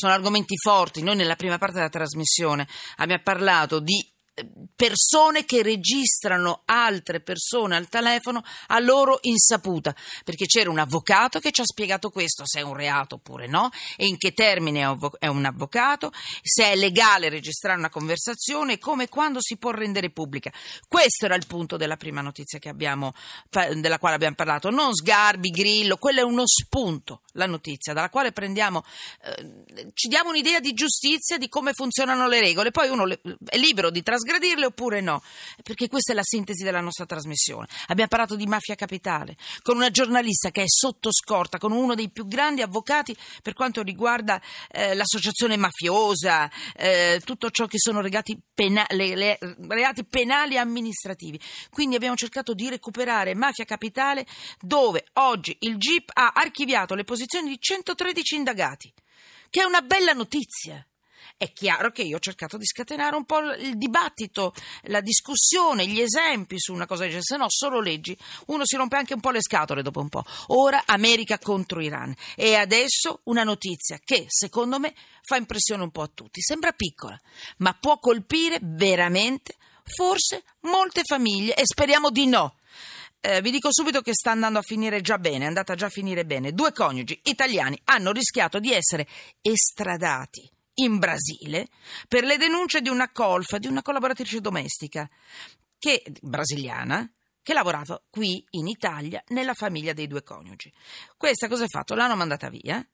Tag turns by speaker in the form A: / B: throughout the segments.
A: sono argomenti forti. Noi nella prima parte della trasmissione abbiamo parlato di persone che registrano altre persone al telefono a loro insaputa, perché c'era un avvocato che ci ha spiegato questo, se è un reato oppure no, e in che termine è un avvocato, se è legale registrare una conversazione e come e quando si può rendere pubblica. Questo era il punto della prima notizia abbiamo, della quale abbiamo parlato, non Sgarbi, Grillo, quello è uno spunto, la notizia, dalla quale prendiamo, eh, ci diamo un'idea di giustizia, di come funzionano le regole, poi uno è libero di trasgredire trasgredirle oppure no? Perché questa è la sintesi della nostra trasmissione. Abbiamo parlato di mafia capitale con una giornalista che è sotto scorta, con uno dei più grandi avvocati per quanto riguarda eh, l'associazione mafiosa, eh, tutto ciò che sono pena- le, le, reati penali e amministrativi. Quindi abbiamo cercato di recuperare mafia capitale dove oggi il GIP ha archiviato le posizioni di 113 indagati, che è una bella notizia. È chiaro che io ho cercato di scatenare un po' il dibattito, la discussione, gli esempi su una cosa del genere, se no solo leggi, uno si rompe anche un po' le scatole dopo un po'. Ora America contro Iran e adesso una notizia che secondo me fa impressione un po' a tutti, sembra piccola, ma può colpire veramente forse molte famiglie e speriamo di no. Eh, vi dico subito che sta andando a finire già bene, è andata già a finire bene. Due coniugi italiani hanno rischiato di essere estradati in Brasile per le denunce di una colfa, di una collaboratrice domestica che, brasiliana che lavorava qui in Italia nella famiglia dei due coniugi. Questa cosa ha fatto? L'hanno mandata via.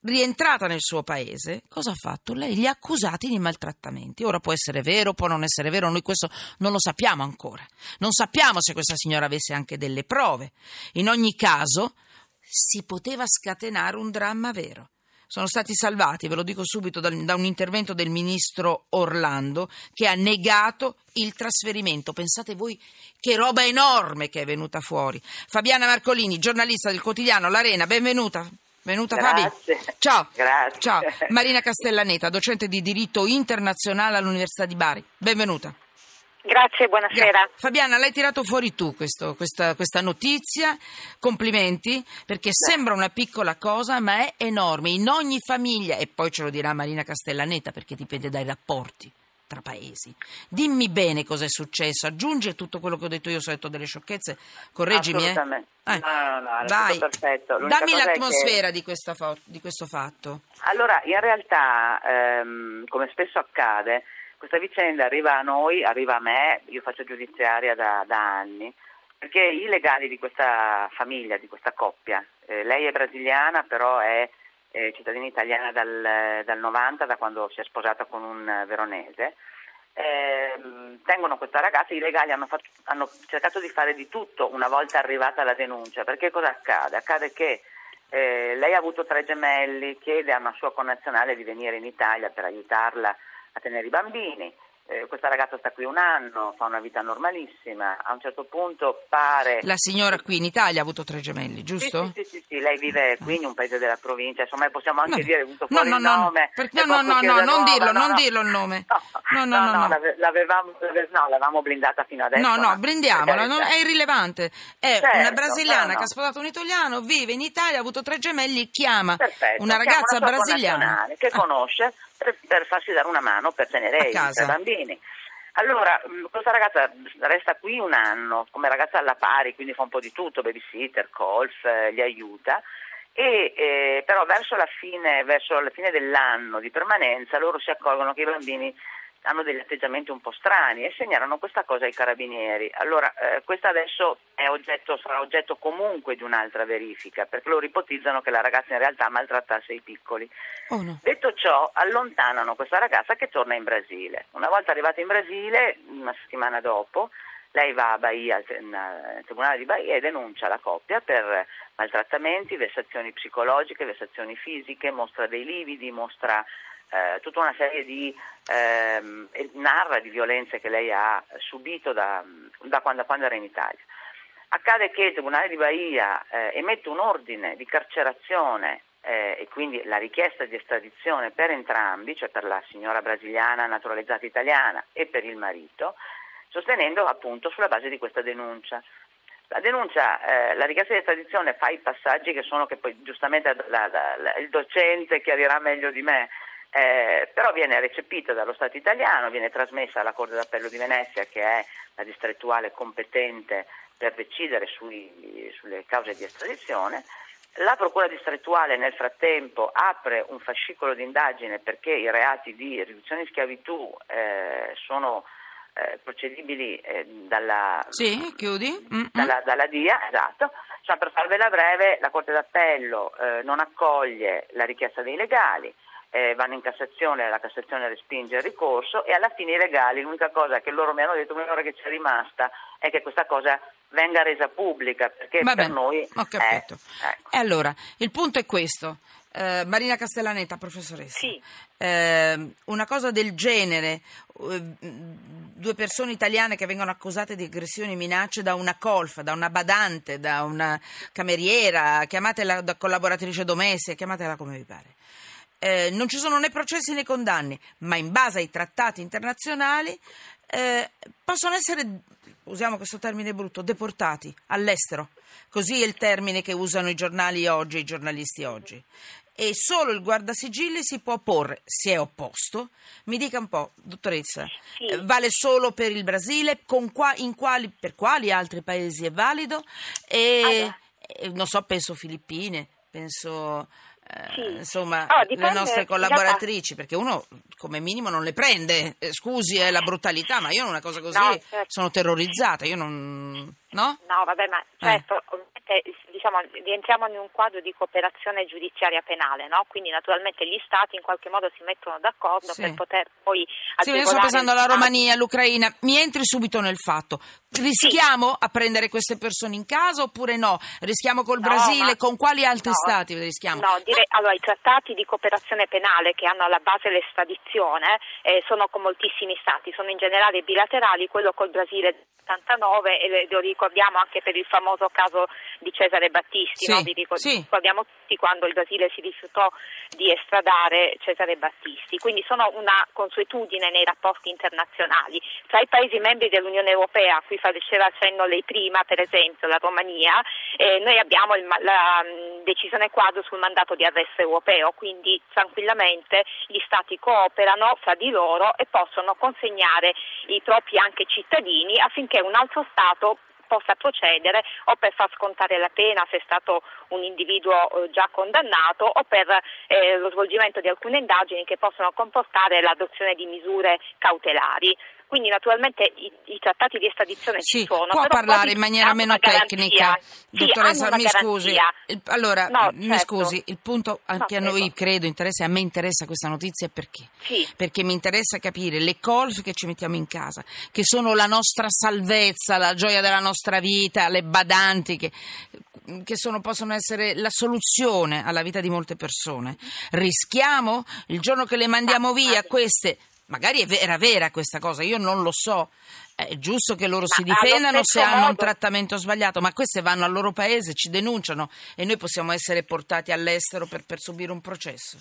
A: Rientrata nel suo paese, cosa ha fatto? Lei li ha accusati di maltrattamenti. Ora può essere vero, può non essere vero, noi questo non lo sappiamo ancora. Non sappiamo se questa signora avesse anche delle prove. In ogni caso, si poteva scatenare un dramma vero sono stati salvati, ve lo dico subito, da, da, un intervento del ministro Orlando che ha negato il trasferimento. Pensate voi che roba enorme che è venuta fuori. Fabiana Marcolini, giornalista del quotidiano L'Arena, benvenuta. Venuta
B: Grazie.
A: Fabi. Ciao.
B: Grazie.
A: Ciao. Marina Castellaneta, docente di diritto internazionale all'Università di Bari. Benvenuta.
C: Grazie, buonasera.
A: Fabiana, l'hai tirato fuori tu questo, questa, questa, notizia, complimenti, perché sembra una piccola cosa ma è enorme in ogni famiglia e poi ce lo dirà Marina Castellaneta perché dipende dai rapporti tra paesi. Dimmi bene cosa è successo, aggiungi tutto quello che ho detto io, se ho detto delle sciocchezze, correggimi.
B: Eh?
A: Eh.
B: No, no, no,
A: Vai.
B: perfetto.
A: Dammi l'atmosfera
B: che...
A: di, fo- di, questo fatto.
B: Allora, in realtà, ehm, come spesso accade, questa vicenda arriva a noi, arriva a me, io faccio giudiziaria da, da anni, perché i legali di questa famiglia, di questa coppia, eh, lei è brasiliana però è eh, cittadina italiana dal, dal, 90, da quando si è sposata con un veronese, eh, tengono questa ragazza, i legali hanno, fatto, hanno, cercato di fare di tutto una volta arrivata la denuncia, perché cosa accade? Accade che eh, lei ha avuto tre gemelli, chiede a una sua connazionale di venire in Italia per aiutarla a tenere i bambini. Eh, questa ragazza sta qui un anno, fa una vita normalissima, a un certo punto pare...
A: La signora qui in Italia ha avuto tre gemelli, giusto?
B: Sì, sì, sì, sì lei vive qui in un paese della provincia, insomma possiamo anche
A: no.
B: dire
A: avuto fuori
B: no,
A: no,
B: il nome.
A: No, no, no, no, non dirlo, non dirlo il nome.
B: No, no, no, l'avevamo, no, l'avevamo blindata fino adesso.
A: No, no, blindiamola, non, è irrilevante. È
B: certo,
A: una brasiliana che ha sposato un italiano, vive in Italia, ha avuto tre gemelli, chiama
B: Perfetto,
A: una ragazza brasiliana.
B: Che conosce per, per farsi dare una mano per tenere i bambini. Allora, mm, questa ragazza resta qui un anno come ragazza alla pari, quindi fa un po' di tutto, babysitter, golf, eh, gli aiuta. E, eh, però verso la, fine, verso la fine dell'anno di permanenza loro si accorgono che i bambini hanno degli atteggiamenti un po' strani e segnalano questa cosa ai carabinieri. Allora, eh, questa adesso oggetto, sarà oggetto comunque di un'altra verifica, perché loro ipotizzano che la ragazza in realtà maltrattasse i piccoli.
A: Oh no.
B: Detto ciò, allontanano questa ragazza che torna in Brasile. Una volta arrivata in Brasile, una settimana dopo, lei va a Bahia, al Tribunale di Bahia e denuncia la coppia per maltrattamenti, vessazioni psicologiche, vessazioni fisiche, mostra dei lividi, mostra eh, tutta una serie di ehm, narra di violenze che lei ha subito da, da, quando, quando, era in Italia. Accade che il Tribunale di Bahia eh, emette un ordine di carcerazione eh, e quindi la richiesta di estradizione per entrambi, cioè per la signora brasiliana naturalizzata italiana e per il marito, sostenendo appunto sulla base di questa denuncia. La denuncia, eh, la richiesta di estradizione fa i passaggi che sono che poi giustamente la, la, la, il docente chiarirà meglio di me, eh, però viene recepita dallo Stato italiano, viene trasmessa alla Corte d'Appello di Venezia che è la distrettuale competente per decidere sui, sulle cause di estradizione. La Procura distrettuale nel frattempo apre un fascicolo di indagine perché i reati di riduzione in schiavitù eh, sono eh, procedibili eh, dalla,
A: sì,
B: dalla, dalla, DIA, esatto. Cioè, per farvela breve, la Corte d'Appello eh, non accoglie la richiesta dei legali, eh, vanno in Cassazione, la Cassazione respinge il ricorso e alla fine i legali, l'unica cosa che loro mi hanno detto, l'unica cosa che ci è rimasta è che questa cosa venga resa pubblica perché
A: Vabbè,
B: per noi
A: ho capito.
B: È, ecco.
A: E allora, il punto è questo. Eh, Marina Castellaneta, professoressa.
C: Sì.
A: Eh, una cosa del genere, eh, due persone italiane che vengono accusate di aggressioni e minacce da una colfa, da una badante, da una cameriera, chiamatela da collaboratrice domestica, chiamatela come vi pare. Eh, non ci sono né processi né condanne, ma in base ai trattati internazionali eh, possono essere, usiamo questo termine brutto, deportati all'estero. Così è il termine che usano i giornali oggi, i giornalisti oggi. E solo il guardasigilli si può opporre, si è opposto. Mi dica un po', dottoressa,
C: Sì.
A: eh, vale solo per il Brasile? Con qua- in quali, per quali altri paesi è valido? E,
C: Allora.
A: e non so, penso Filippine, penso eh,
C: Sì.
A: insomma
C: Allora,
A: le nostre
C: in
A: collaboratrici, perché uno come minimo non le prende. Eh, scusi, è la brutalità, ma io una cosa così
C: No, certo.
A: sono terrorizzata. Io non. No?
C: No, vabbè, ma certo, ovviamente, diciamo, rientriamo in un quadro di cooperazione giudiziaria penale, no? Quindi naturalmente gli Stati in qualche modo si mettono d'accordo
A: Sì.
C: per poter poi
A: Sì, io sto pensando alla. Romania, all'Ucraina. Mi entri subito nel fatto. Rischiamo a prendere queste persone in casa oppure no? Rischiamo col
C: No,
A: Brasile?
C: ma-
A: Con quali altri
C: no.
A: stati rischiamo?
C: No, direi, allora i trattati di cooperazione penale che hanno alla base l'estradizione eh, sono con moltissimi stati, sono in generale bilaterali, quello col Brasile del 79 e lo ricordiamo anche per il famoso caso di Cesare Battisti,
A: Sì,
C: no? Vi ricor-
A: sì.
C: ricordiamo tutti quando il Brasile si rifiutò di estradare Cesare Battisti, quindi sono una consuetudine nei rapporti internazionali. Tra i Paesi membri dell'Unione Europea, a cui faceva accenno lei prima, per esempio la Romania, eh, noi abbiamo il la mh, decisione quadro sul mandato di arresto europeo, quindi tranquillamente gli Stati cooperano fra di loro e possono consegnare i propri anche cittadini affinché un altro Stato possa procedere o per far scontare la pena se è stato un individuo eh, già condannato o per eh, lo svolgimento di alcune indagini che possono comportare l'adozione di misure cautelari. Quindi naturalmente i, i trattati di estradizione
A: Sì,
C: ci sono.
A: può parlare in maniera meno tecnica.
C: Sì,
A: Dottoressa, mi scusi. allora,
C: No,
A: mi
C: certo.
A: scusi, il punto anche
C: No,
A: a noi credo interessa, a me interessa questa notizia perché?
C: Sì.
A: Perché mi interessa capire le colf che ci mettiamo in casa, che sono la nostra salvezza, la gioia della nostra vita, le badanti che, che sono- possono essere la soluzione alla vita di molte persone. Rischiamo il giorno che le mandiamo
C: Ma-
A: via queste, magari è vera, vera questa cosa, io non lo so. È giusto che loro si
C: allo
A: difendano se
C: stesso
A: hanno un
C: modo-
A: trattamento sbagliato, ma queste vanno al loro paese, ci denunciano e noi possiamo essere portati all'estero per, per subire un processo.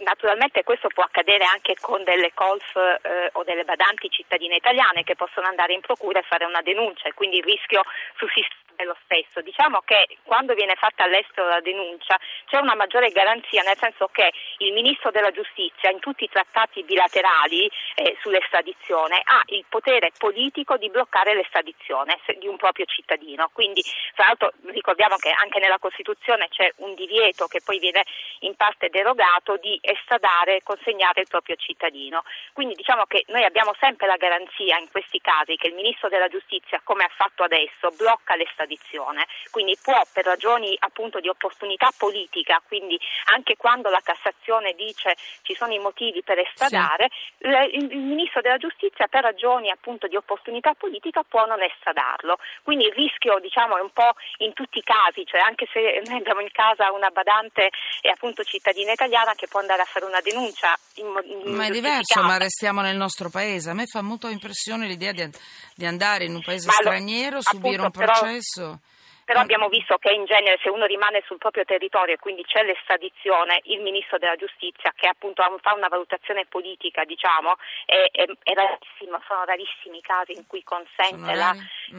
C: Naturalmente questo può accadere anche con delle colf eh, o delle badanti cittadine italiane che possono andare in procura e fare una denuncia e quindi il rischio sussiste lo stesso. Diciamo che quando viene fatta all'estero la denuncia c'è una maggiore garanzia, nel senso che il Ministro della Giustizia in tutti i trattati bilaterali eh, sull'estradizione ha il potere politico di bloccare l'estradizione di un proprio cittadino. Quindi, tra l'altro, ricordiamo che anche nella Costituzione c'è un divieto che poi viene in parte derogato di estradare e consegnare il proprio cittadino. Quindi diciamo che noi abbiamo sempre la garanzia in questi casi che il Ministro della Giustizia, come ha fatto adesso, blocca l'estradizione, quindi può per ragioni appunto di opportunità politica, quindi anche quando la Cassazione dice ci sono i motivi per estradare, il, il Ministro della Giustizia per ragioni appunto di opportunità politica può non estradarlo. Quindi il rischio diciamo è un po' in tutti i casi, cioè anche se noi abbiamo in casa una badante e appunto cittadina italiana che può andare a fare una denuncia in,
A: Ma è diverso, ma restiamo nel nostro paese. A me fa molto impressione l'idea di, di andare in un paese
C: Ma lo-
A: straniero, subire un
C: appunto, però-
A: processo.
C: però abbiamo visto che in genere se uno rimane sul proprio territorio e quindi c'è l'estradizione, il Ministro della Giustizia che appunto fa una valutazione politica, diciamo, è, è, è rarissimo, sono rarissimi i casi in cui consente la.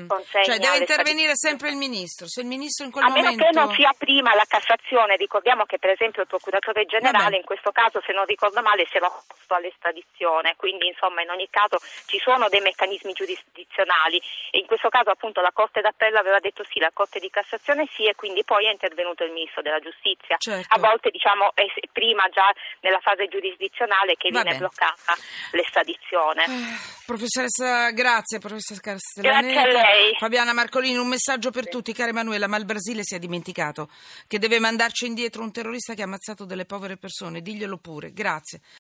C: Consegna
A: Cioè deve intervenire sempre il Ministro, se il Ministro in quel
C: A meno
A: momento...
C: che non sia prima la Cassazione, ricordiamo che per esempio il Procuratore Generale
A: Vabbè.
C: in questo caso, se non ricordo male, si era opposto all'estradizione, quindi insomma in ogni caso ci sono dei meccanismi giurisdizionali e in questo caso appunto la Corte d'Appello aveva detto sì, la Corte di Cassazione sì e quindi poi è intervenuto il Ministro della Giustizia.
A: Certo.
C: A volte diciamo è prima già nella fase giurisdizionale che
A: Va
C: viene
A: bene.
C: bloccata l'estradizione.
A: Eh, Professoressa, grazie, professoressa Castellaneta. Fabiana Marcolini, un messaggio per tutti. Cara Emanuela, ma il Brasile si è dimenticato che deve mandarci indietro un terrorista che ha ammazzato delle povere persone. Diglielo pure. Grazie.